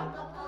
了。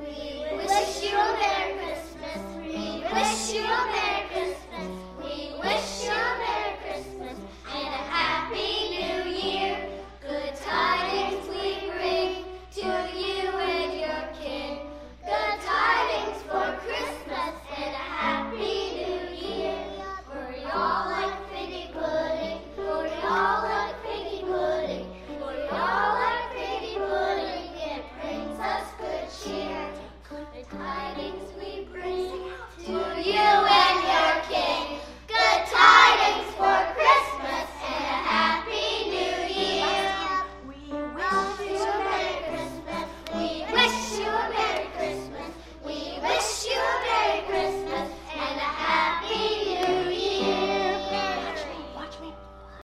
We wish you a Merry Christmas. We wish you